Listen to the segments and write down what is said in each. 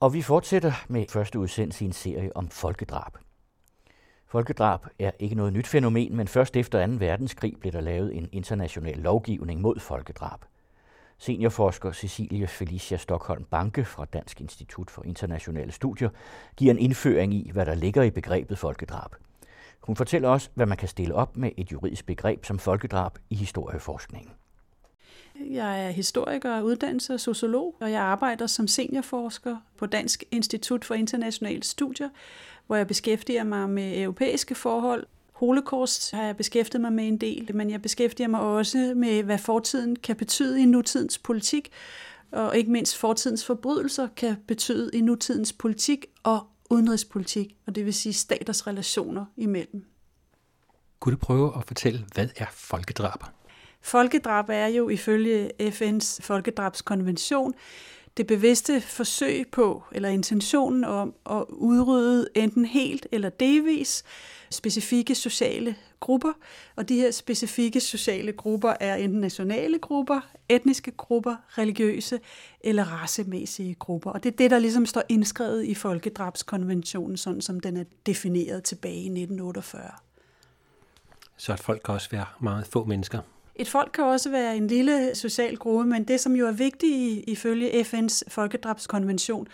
Og vi fortsætter med første udsendelse i en serie om folkedrab. Folkedrab er ikke noget nyt fænomen, men først efter 2. verdenskrig blev der lavet en international lovgivning mod folkedrab. Seniorforsker Cecilie Felicia Stockholm Banke fra Dansk Institut for Internationale Studier giver en indføring i, hvad der ligger i begrebet folkedrab. Hun fortæller også, hvad man kan stille op med et juridisk begreb som folkedrab i historieforskningen. Jeg er historiker, og uddannelse og sociolog, og jeg arbejder som seniorforsker på Dansk Institut for Internationale Studier, hvor jeg beskæftiger mig med europæiske forhold. Holocaust har jeg beskæftiget mig med en del, men jeg beskæftiger mig også med, hvad fortiden kan betyde i nutidens politik, og ikke mindst fortidens forbrydelser kan betyde i nutidens politik og udenrigspolitik, og det vil sige staters relationer imellem. Kunne du prøve at fortælle, hvad er folkedrab? Folkedrab er jo ifølge FN's folkedrabskonvention det bevidste forsøg på, eller intentionen om at udrydde enten helt eller delvis specifikke sociale grupper, og de her specifikke sociale grupper er enten nationale grupper, etniske grupper, religiøse eller racemæssige grupper. Og det er det, der ligesom står indskrevet i Folkedrabskonventionen, sådan som den er defineret tilbage i 1948. Så at folk kan også være meget få mennesker? Et folk kan også være en lille social gruppe, men det, som jo er vigtigt ifølge FN's folkedrabskonvention,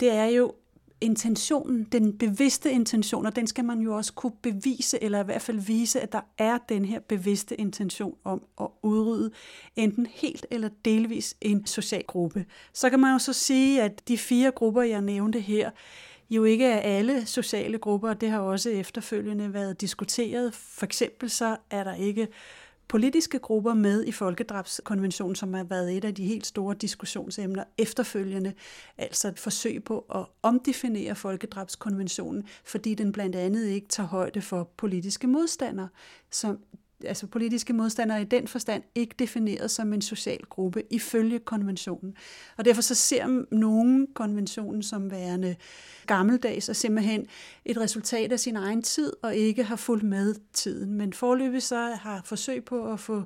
det er jo intentionen, den bevidste intention, og den skal man jo også kunne bevise, eller i hvert fald vise, at der er den her bevidste intention om at udrydde enten helt eller delvis en social gruppe. Så kan man jo så sige, at de fire grupper, jeg nævnte her, jo ikke er alle sociale grupper, og det har også efterfølgende været diskuteret. For eksempel så er der ikke politiske grupper med i Folkedrabskonventionen, som har været et af de helt store diskussionsemner efterfølgende, altså et forsøg på at omdefinere Folkedrabskonventionen, fordi den blandt andet ikke tager højde for politiske modstandere, som altså politiske modstandere i den forstand ikke defineret som en social gruppe ifølge konventionen. Og derfor så ser nogen konventionen som værende gammeldags og simpelthen et resultat af sin egen tid og ikke har fulgt med tiden. Men forløbig så har forsøg på at få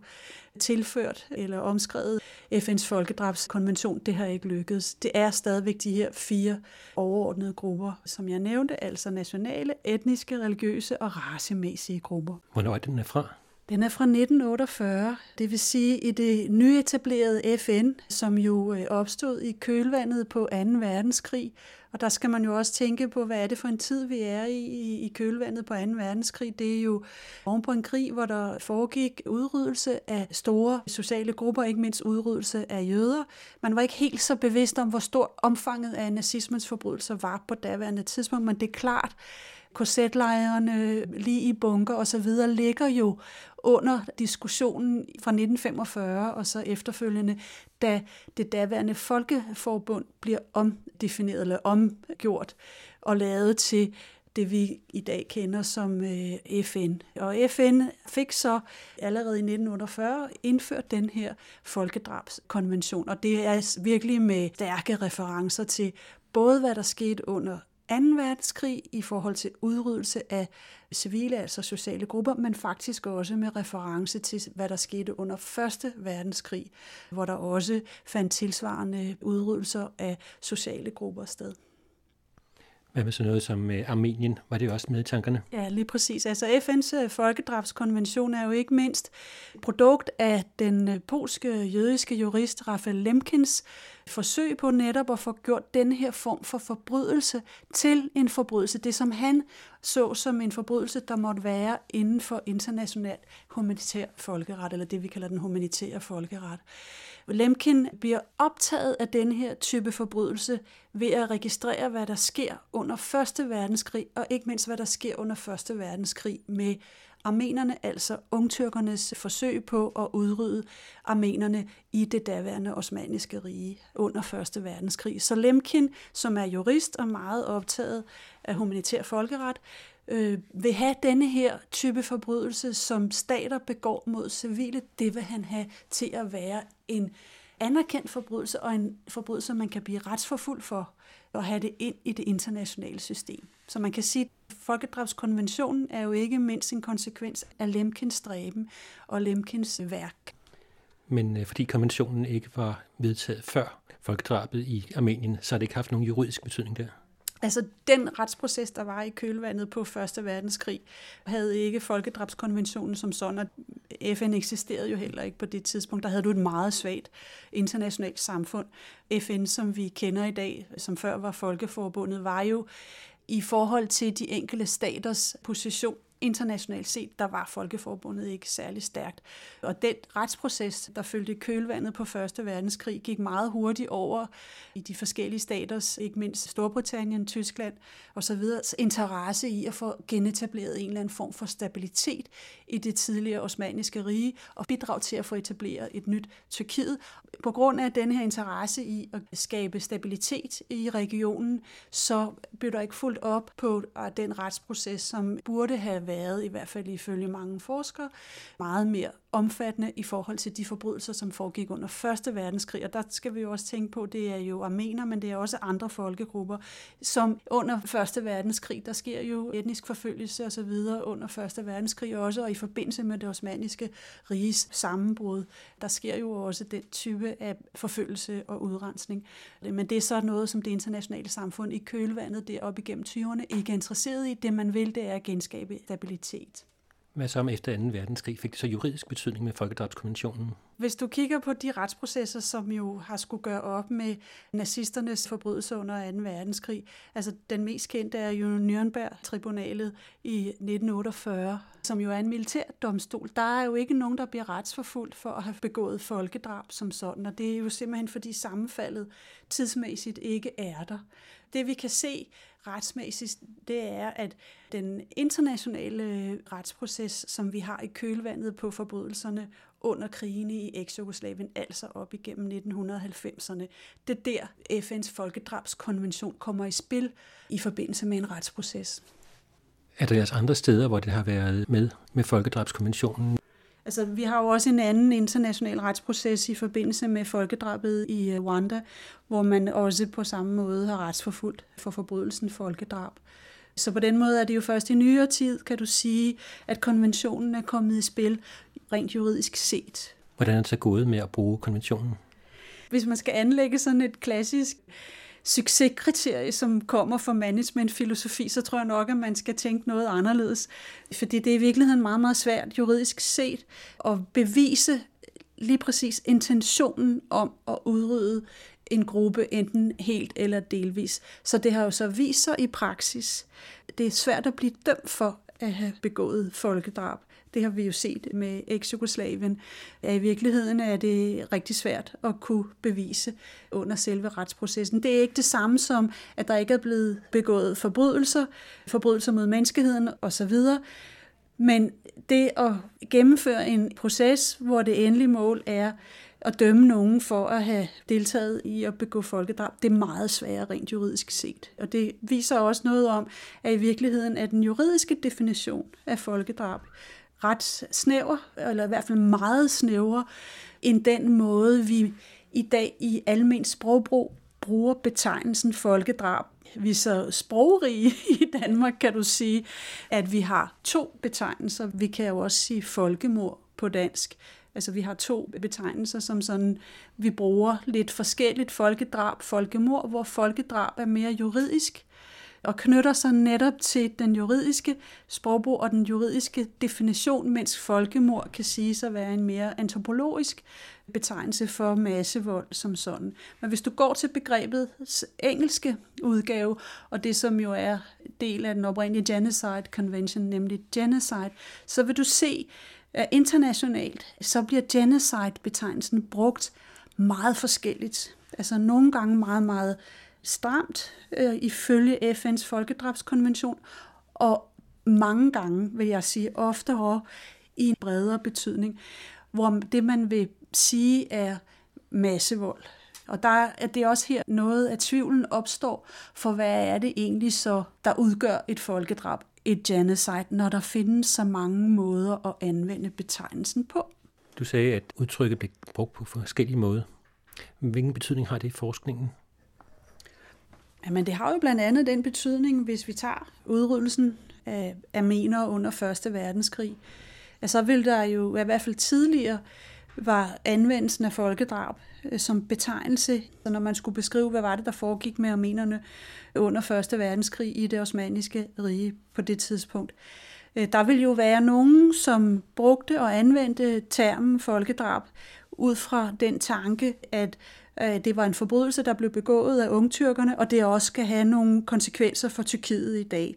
tilført eller omskrevet FN's folkedrabskonvention, det har ikke lykkedes. Det er stadigvæk de her fire overordnede grupper, som jeg nævnte, altså nationale, etniske, religiøse og racemæssige grupper. Hvornår er den fra? Den er fra 1948, det vil sige i det nyetablerede FN, som jo øh, opstod i kølvandet på 2. verdenskrig. Og der skal man jo også tænke på, hvad er det for en tid, vi er i i kølvandet på 2. verdenskrig. Det er jo oven på en krig, hvor der foregik udryddelse af store sociale grupper, ikke mindst udryddelse af jøder. Man var ikke helt så bevidst om, hvor stort omfanget af nazismens forbrydelser var på daværende tidspunkt, men det er klart, korsetlejrene, lige i bunker osv., ligger jo under diskussionen fra 1945 og så efterfølgende, da det daværende folkeforbund bliver omdefineret eller omgjort og lavet til det, vi i dag kender som øh, FN. Og FN fik så allerede i 1948 indført den her folkedrabskonvention, og det er virkelig med stærke referencer til både hvad der skete under 2. verdenskrig i forhold til udryddelse af civile, altså sociale grupper, men faktisk også med reference til, hvad der skete under 1. verdenskrig, hvor der også fandt tilsvarende udryddelser af sociale grupper sted. Hvad med sådan noget som øh, Armenien? Var det også med i tankerne? Ja, lige præcis. Altså FN's øh, folkedrabskonvention er jo ikke mindst produkt af den øh, polske jødiske jurist Rafael Lemkins forsøg på netop at få gjort den her form for forbrydelse til en forbrydelse. Det som han så som en forbrydelse, der måtte være inden for international humanitær folkeret, eller det vi kalder den humanitære folkeret. Lemkin bliver optaget af den her type forbrydelse ved at registrere, hvad der sker under 1. verdenskrig, og ikke mindst, hvad der sker under 1. verdenskrig med armenerne, altså ungtyrkernes forsøg på at udrydde armenerne i det daværende osmaniske rige under 1. verdenskrig. Så Lemkin, som er jurist og meget optaget af humanitær folkeret, øh, vil have denne her type forbrydelse, som stater begår mod civile, det vil han have til at være en anerkendt forbrydelse og en forbrydelse, man kan blive retsforfulgt for og have det ind i det internationale system. Så man kan sige, at Folkedrabskonventionen er jo ikke mindst en konsekvens af Lemkins stræben og Lemkins værk. Men øh, fordi konventionen ikke var vedtaget før folkedrabet i Armenien, så har det ikke haft nogen juridisk betydning der. Altså den retsproces, der var i kølvandet på Første Verdenskrig, havde ikke folkedrabskonventionen som sådan, og FN eksisterede jo heller ikke på det tidspunkt. Der havde du et meget svagt internationalt samfund. FN, som vi kender i dag, som før var Folkeforbundet, var jo i forhold til de enkelte staters position internationalt set, der var Folkeforbundet ikke særlig stærkt. Og den retsproces, der følte kølvandet på Første Verdenskrig, gik meget hurtigt over i de forskellige staters, ikke mindst Storbritannien, Tyskland osv., interesse i at få genetableret en eller anden form for stabilitet i det tidligere osmaniske rige og bidrag til at få etableret et nyt Tyrkiet. På grund af den her interesse i at skabe stabilitet i regionen, så blev der ikke fuldt op på den retsproces, som burde have været, i hvert fald ifølge mange forskere, meget mere omfattende i forhold til de forbrydelser, som foregik under Første Verdenskrig. Og der skal vi jo også tænke på, det er jo armener, men det er også andre folkegrupper, som under Første Verdenskrig, der sker jo etnisk forfølgelse og så videre under Første Verdenskrig også, og i forbindelse med det osmaniske riges sammenbrud, der sker jo også den type af forfølgelse og udrensning. Men det er så noget, som det internationale samfund i kølvandet deroppe igennem 20'erne ikke er interesseret i. Det man vil, det er at genskabe stabilitet. Hvad så om efter 2. verdenskrig? Fik det så juridisk betydning med folkedrabskonventionen? Hvis du kigger på de retsprocesser, som jo har skulle gøre op med nazisternes forbrydelser under 2. verdenskrig, altså den mest kendte er jo Nürnberg-tribunalet i 1948, som jo er en militærdomstol. Der er jo ikke nogen, der bliver retsforfulgt for at have begået folkedrab som sådan, og det er jo simpelthen fordi sammenfaldet tidsmæssigt ikke er der. Det vi kan se retsmæssigt, det er, at den internationale øh, retsproces, som vi har i kølvandet på forbrydelserne under krigen i Eksjugoslavien, altså op igennem 1990'erne, det er der FN's folkedrabskonvention kommer i spil i forbindelse med en retsproces. Er der også andre steder, hvor det har været med med folkedrabskonventionen? Altså, vi har jo også en anden international retsproces i forbindelse med folkedrabet i øh, Rwanda, hvor man også på samme måde har retsforfulgt for forbrydelsen folkedrab. Så på den måde er det jo først i nyere tid, kan du sige, at konventionen er kommet i spil rent juridisk set. Hvordan er det så gået med at bruge konventionen? Hvis man skal anlægge sådan et klassisk succeskriterie, som kommer fra managementfilosofi, så tror jeg nok, at man skal tænke noget anderledes. Fordi det er i virkeligheden meget, meget svært juridisk set at bevise lige præcis intentionen om at udrydde en gruppe, enten helt eller delvis. Så det har jo så vist sig i praksis. Det er svært at blive dømt for at have begået folkedrab. Det har vi jo set med eks-Jugoslavien. I virkeligheden er det rigtig svært at kunne bevise under selve retsprocessen. Det er ikke det samme som, at der ikke er blevet begået forbrydelser, forbrydelser mod menneskeheden osv., men det at gennemføre en proces, hvor det endelige mål er at dømme nogen for at have deltaget i at begå folkedrab, det er meget sværere rent juridisk set. Og det viser også noget om, at i virkeligheden er den juridiske definition af folkedrab ret snæver, eller i hvert fald meget snæver, end den måde, vi i dag i almen sprogbrug bruger betegnelsen folkedrab. Vi er så sprogrige i Danmark, kan du sige, at vi har to betegnelser. Vi kan jo også sige folkemord på dansk. Altså vi har to betegnelser, som sådan, vi bruger lidt forskelligt folkedrab, folkemord, hvor folkedrab er mere juridisk, og knytter sig netop til den juridiske sprogbrug og den juridiske definition, mens folkemord kan sige at være en mere antropologisk betegnelse for massevold som sådan. Men hvis du går til begrebet engelske udgave, og det som jo er del af den oprindelige Genocide Convention, nemlig genocide, så vil du se, Øh, internationalt, så bliver genocide-betegnelsen brugt meget forskelligt. Altså nogle gange meget, meget stramt øh, ifølge FN's folkedrabskonvention, og mange gange, vil jeg sige, oftere i en bredere betydning, hvor det, man vil sige, er massevold. Og der er det også her noget af tvivlen opstår, for hvad er det egentlig så, der udgør et folkedrab, et genocide, når der findes så mange måder at anvende betegnelsen på. Du sagde, at udtrykket blev brugt på forskellige måder. Hvilken betydning har det i forskningen? Jamen det har jo blandt andet den betydning, hvis vi tager udryddelsen af armener under 1. verdenskrig, at så vil der jo i hvert fald tidligere var anvendelsen af folkedrab øh, som betegnelse, så når man skulle beskrive, hvad var det, der foregik med armenerne under 1. verdenskrig i det osmaniske rige på det tidspunkt. Øh, der vil jo være nogen, som brugte og anvendte termen folkedrab ud fra den tanke, at øh, det var en forbrydelse, der blev begået af ungtyrkerne, og det også skal have nogle konsekvenser for Tyrkiet i dag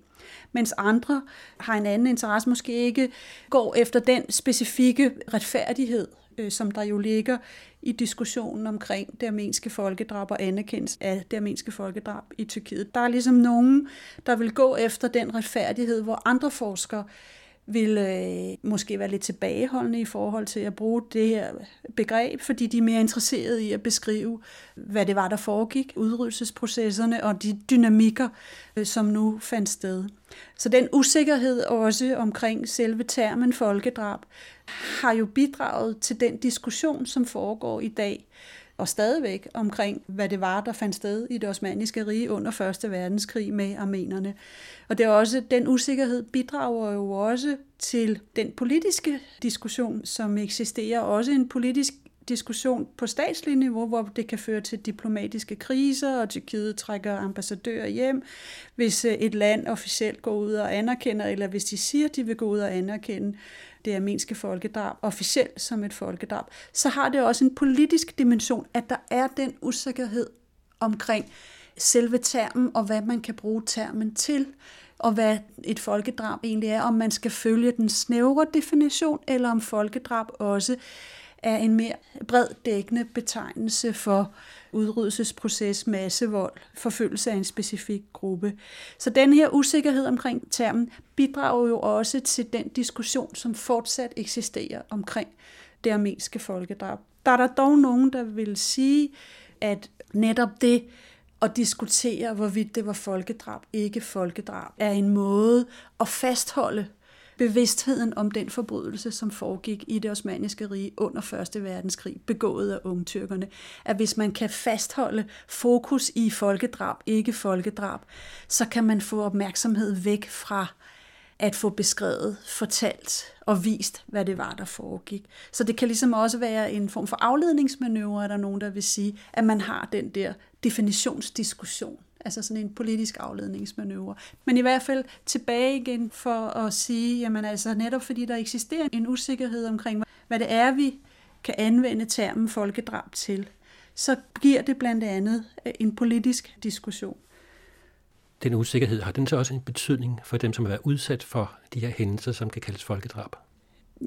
mens andre har en anden interesse, måske ikke går efter den specifikke retfærdighed, øh, som der jo ligger i diskussionen omkring det armenske folkedrab og anerkendelse af det armenske folkedrab i Tyrkiet. Der er ligesom nogen, der vil gå efter den retfærdighed, hvor andre forskere vil øh, måske være lidt tilbageholdende i forhold til at bruge det her begreb, fordi de er mere interesserede i at beskrive, hvad det var, der foregik, udryddelsesprocesserne og de dynamikker, øh, som nu fandt sted. Så den usikkerhed også omkring selve termen folkedrab har jo bidraget til den diskussion, som foregår i dag, og stadigvæk omkring, hvad det var, der fandt sted i det osmaniske rige under 1. verdenskrig med armenerne. Og det er også, den usikkerhed bidrager jo også til den politiske diskussion, som eksisterer. Også en politisk diskussion på statslig niveau, hvor det kan føre til diplomatiske kriser, og Tyrkiet trækker ambassadører hjem, hvis øh, et land officielt går ud og anerkender, eller hvis de siger, de vil gå ud og anerkende det armenske folkedrab officielt som et folkedrab, så har det også en politisk dimension, at der er den usikkerhed omkring selve termen, og hvad man kan bruge termen til, og hvad et folkedrab egentlig er, om man skal følge den snævre definition, eller om folkedrab også er en mere bred dækkende betegnelse for udryddelsesproces, massevold, forfølgelse af en specifik gruppe. Så den her usikkerhed omkring termen bidrager jo også til den diskussion, som fortsat eksisterer omkring det armenske folkedrab. Der er der dog nogen, der vil sige, at netop det at diskutere, hvorvidt det var folkedrab, ikke folkedrab, er en måde at fastholde bevidstheden om den forbrydelse, som foregik i det osmaniske rige under 1. verdenskrig, begået af ungtyrkerne. At hvis man kan fastholde fokus i folkedrab, ikke folkedrab, så kan man få opmærksomhed væk fra at få beskrevet, fortalt og vist, hvad det var, der foregik. Så det kan ligesom også være en form for afledningsmanøvre, er der nogen, der vil sige, at man har den der definitionsdiskussion Altså sådan en politisk afledningsmanøvre. Men i hvert fald tilbage igen for at sige, jamen altså netop fordi der eksisterer en usikkerhed omkring, hvad det er, vi kan anvende termen folkedrab til, så giver det blandt andet øh, en politisk diskussion. Den usikkerhed, har den så også en betydning for dem, som har været udsat for de her hændelser, som kan kaldes folkedrab?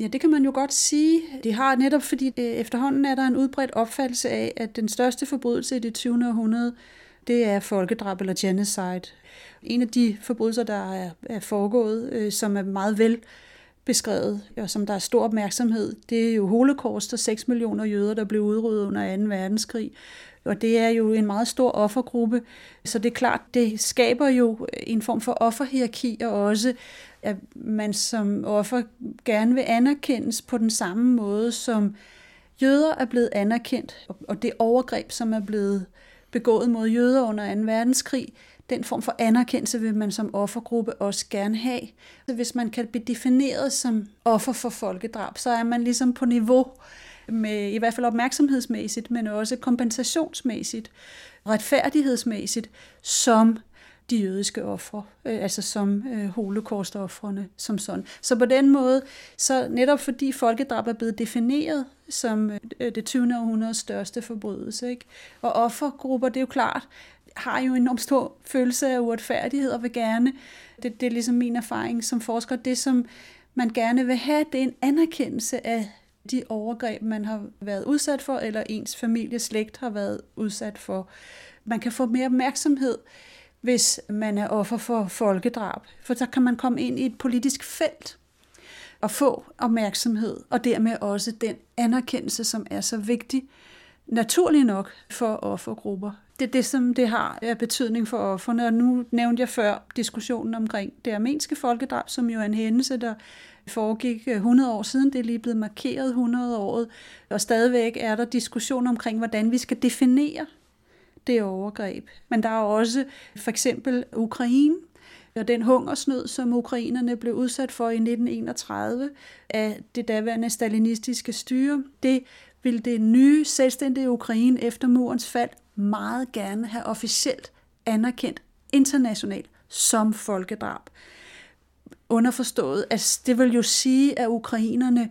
Ja, det kan man jo godt sige. Det har netop, fordi øh, efterhånden er der en udbredt opfattelse af, at den største forbrydelse i det 20. århundrede det er folkedrab eller genocide. En af de forbrydelser, der er, er foregået, øh, som er meget vel beskrevet, og som der er stor opmærksomhed, det er jo holocaust og 6 millioner jøder, der blev udryddet under 2. verdenskrig. Og det er jo en meget stor offergruppe, så det er klart, det skaber jo en form for offerhierarki, og også at man som offer gerne vil anerkendes på den samme måde, som jøder er blevet anerkendt, og det overgreb, som er blevet begået mod jøder under 2. verdenskrig. Den form for anerkendelse vil man som offergruppe også gerne have. Så Hvis man kan blive defineret som offer for folkedrab, så er man ligesom på niveau med i hvert fald opmærksomhedsmæssigt, men også kompensationsmæssigt, retfærdighedsmæssigt, som de jødiske ofre, øh, altså som øh, holocaust-offrene som sådan. Så på den måde, så netop fordi folkedrab er blevet defineret som øh, det 20. århundredes største forbrydelse, ikke? og offergrupper, det er jo klart, har jo en enormt stor følelse af uretfærdighed og vil gerne, det, det er ligesom min erfaring som forsker, det som man gerne vil have, det er en anerkendelse af de overgreb, man har været udsat for, eller ens familie, slægt har været udsat for. Man kan få mere opmærksomhed hvis man er offer for folkedrab. For så kan man komme ind i et politisk felt og få opmærksomhed, og dermed også den anerkendelse, som er så vigtig, naturlig nok for offergrupper. Det er det, som det har af betydning for offerne. Og nu nævnte jeg før diskussionen omkring det armenske folkedrab, som jo er en hændelse, der foregik 100 år siden. Det er lige blevet markeret 100 året, og stadigvæk er der diskussion omkring, hvordan vi skal definere det overgreb. Men der er også for eksempel Ukraine, Og den hungersnød, som ukrainerne blev udsat for i 1931 af det daværende stalinistiske styre, det ville det nye selvstændige Ukraine efter murens fald meget gerne have officielt anerkendt internationalt som folkedrab. Underforstået, at det vil jo sige, at ukrainerne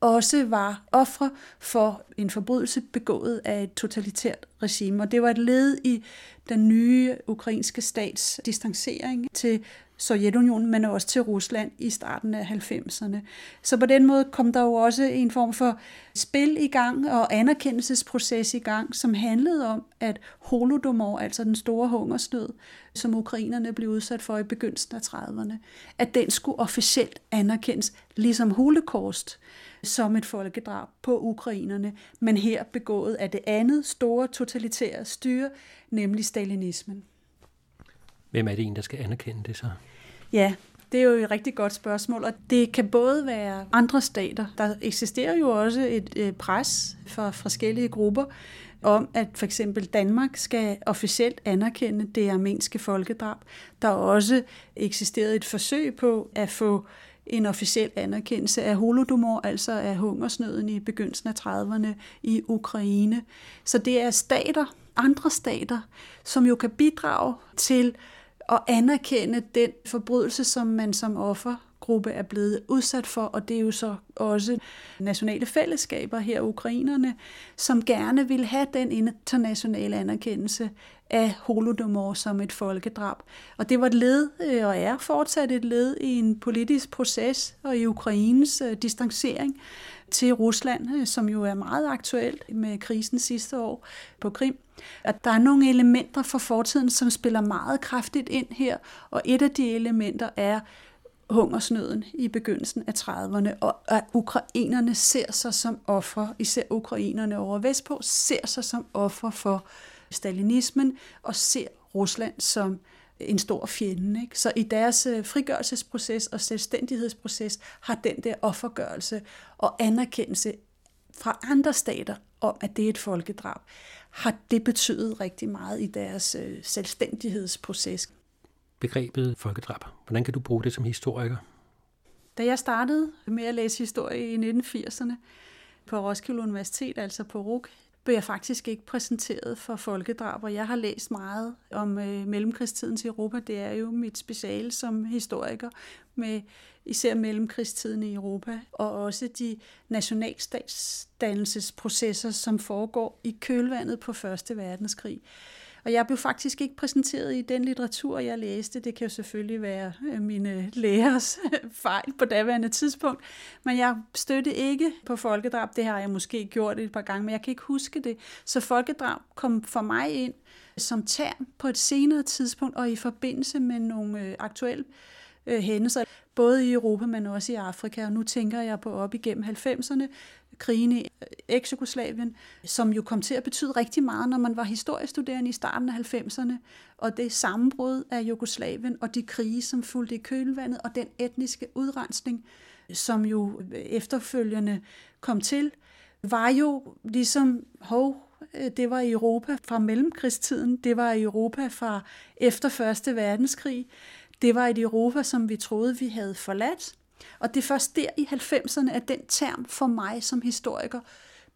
også var ofre for en forbrydelse begået af et totalitært regime. Og det var et led i den nye ukrainske stats distancering til Sovjetunionen, men også til Rusland i starten af 90'erne. Så på den måde kom der jo også en form for spil i gang og anerkendelsesproces i gang, som handlede om, at holodomor, altså den store hungersnød, som ukrainerne blev udsat for i begyndelsen af 30'erne, at den skulle officielt anerkendes, ligesom holocaust som et folkedrab på ukrainerne, men her begået af det andet store totalitære styre, nemlig stalinismen. Hvem er det en, der skal anerkende det så? Ja, det er jo et rigtig godt spørgsmål, og det kan både være andre stater. Der eksisterer jo også et øh, pres fra forskellige grupper om, at for eksempel Danmark skal officielt anerkende det armenske folkedrab. Der er også eksisteret et forsøg på at få en officiel anerkendelse af holodomor, altså af hungersnøden i begyndelsen af 30'erne i Ukraine. Så det er stater, andre stater, som jo kan bidrage til at anerkende den forbrydelse, som man som offergruppe er blevet udsat for, og det er jo så også nationale fællesskaber her, ukrainerne, som gerne vil have den internationale anerkendelse af holodomor som et folkedrab. Og det var et led, øh, og er fortsat et led i en politisk proces og i Ukraines øh, distancering til Rusland, øh, som jo er meget aktuelt med krisen sidste år på Krim. At der er nogle elementer fra fortiden, som spiller meget kraftigt ind her, og et af de elementer er hungersnøden i begyndelsen af 30'erne, og at ukrainerne ser sig som ofre, især ukrainerne over vestpå, ser sig som ofre for stalinismen og ser Rusland som en stor fjende. Ikke? Så i deres øh, frigørelsesproces og selvstændighedsproces har den der offergørelse og anerkendelse fra andre stater om, at det er et folkedrab, har det betydet rigtig meget i deres øh, selvstændighedsproces. Begrebet folkedrab, hvordan kan du bruge det som historiker? Da jeg startede med at læse historie i 1980'erne på Roskilde Universitet, altså på RUK, blev jeg faktisk ikke præsenteret for folkedrab, og jeg har læst meget om øh, mellemkrigstidens Europa. Det er jo mit speciale som historiker med især mellemkrigstiden i Europa, og også de nationalstatsdannelsesprocesser, som foregår i kølvandet på Første Verdenskrig. Og jeg blev faktisk ikke præsenteret i den litteratur, jeg læste. Det kan jo selvfølgelig være øh, mine lærers fejl på daværende tidspunkt. Men jeg støtte ikke på folkedrab. Det har jeg måske gjort et par gange, men jeg kan ikke huske det. Så folkedrab kom for mig ind som term på et senere tidspunkt og i forbindelse med nogle øh, aktuelle øh, hændelser, både i Europa, men også i Afrika. Og nu tænker jeg på op igennem 90'erne, krigen i Eksjugoslavien, som jo kom til at betyde rigtig meget, når man var historiestuderende i starten af 90'erne, og det sammenbrud af Jugoslavien og de krige, som fulgte i kølvandet, og den etniske udrensning, som jo efterfølgende kom til, var jo ligesom, hov, det var i Europa fra mellemkrigstiden, det var i Europa fra efter Første Verdenskrig, det var et Europa, som vi troede, vi havde forladt, og det er først der i 90'erne, at den term for mig som historiker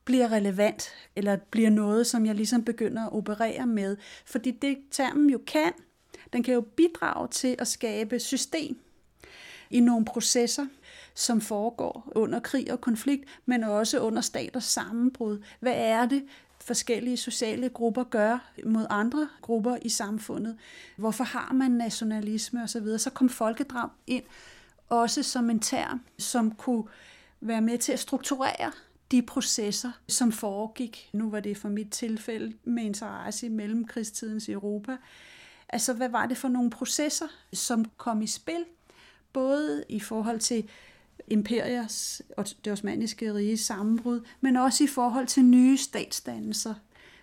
bliver relevant, eller bliver noget, som jeg ligesom begynder at operere med. Fordi det termen jo kan, den kan jo bidrage til at skabe system i nogle processer, som foregår under krig og konflikt, men også under staters sammenbrud. Hvad er det, forskellige sociale grupper gør mod andre grupper i samfundet? Hvorfor har man nationalisme osv.? Så kom folkedrag ind også som en term, som kunne være med til at strukturere de processer, som foregik. Nu var det for mit tilfælde med interesse i mellemkrigstidens Europa. Altså, hvad var det for nogle processer, som kom i spil, både i forhold til imperiers og det osmaniske rige sammenbrud, men også i forhold til nye statsdannelser,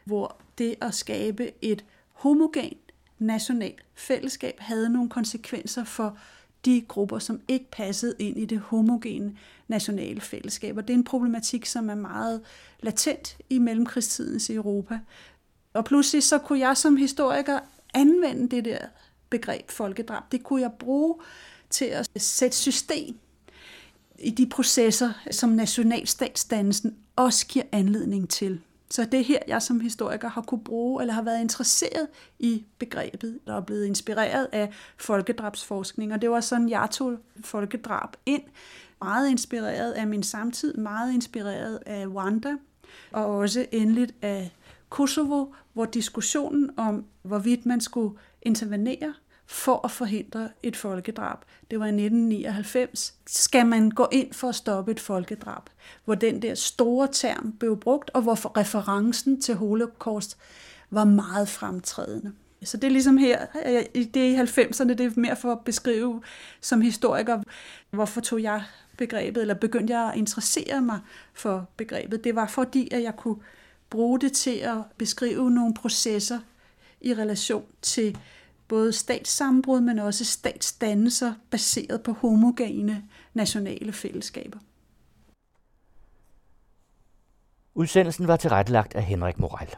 hvor det at skabe et homogent nationalt fællesskab havde nogle konsekvenser for de grupper, som ikke passede ind i det homogene nationale fællesskab. Og det er en problematik, som er meget latent i mellemkrigstidens Europa. Og pludselig så kunne jeg som historiker anvende det der begreb folkedrab. Det kunne jeg bruge til at sætte system i de processer, som nationalstatsdannelsen også giver anledning til. Så det er her, jeg som historiker har kunne bruge, eller har været interesseret i begrebet, der er blevet inspireret af folkedrabsforskning. Og det var sådan, jeg tog folkedrab ind. Meget inspireret af min samtid, meget inspireret af Rwanda, og også endeligt af Kosovo, hvor diskussionen om, hvorvidt man skulle intervenere for at forhindre et folkedrab. Det var i 1999. Skal man gå ind for at stoppe et folkedrab? Hvor den der store term blev brugt, og hvor referencen til holocaust var meget fremtrædende. Så det er ligesom her, øh, det er i 90'erne, det er mere for at beskrive som historiker, hvorfor tog jeg begrebet, eller begyndte jeg at interessere mig for begrebet. Det var fordi, at jeg kunne bruge det til at beskrive nogle processer i relation til både statssambrud, men også statsdannelser baseret på homogene nationale fællesskaber. Udsendelsen var tilrettelagt af Henrik Moral.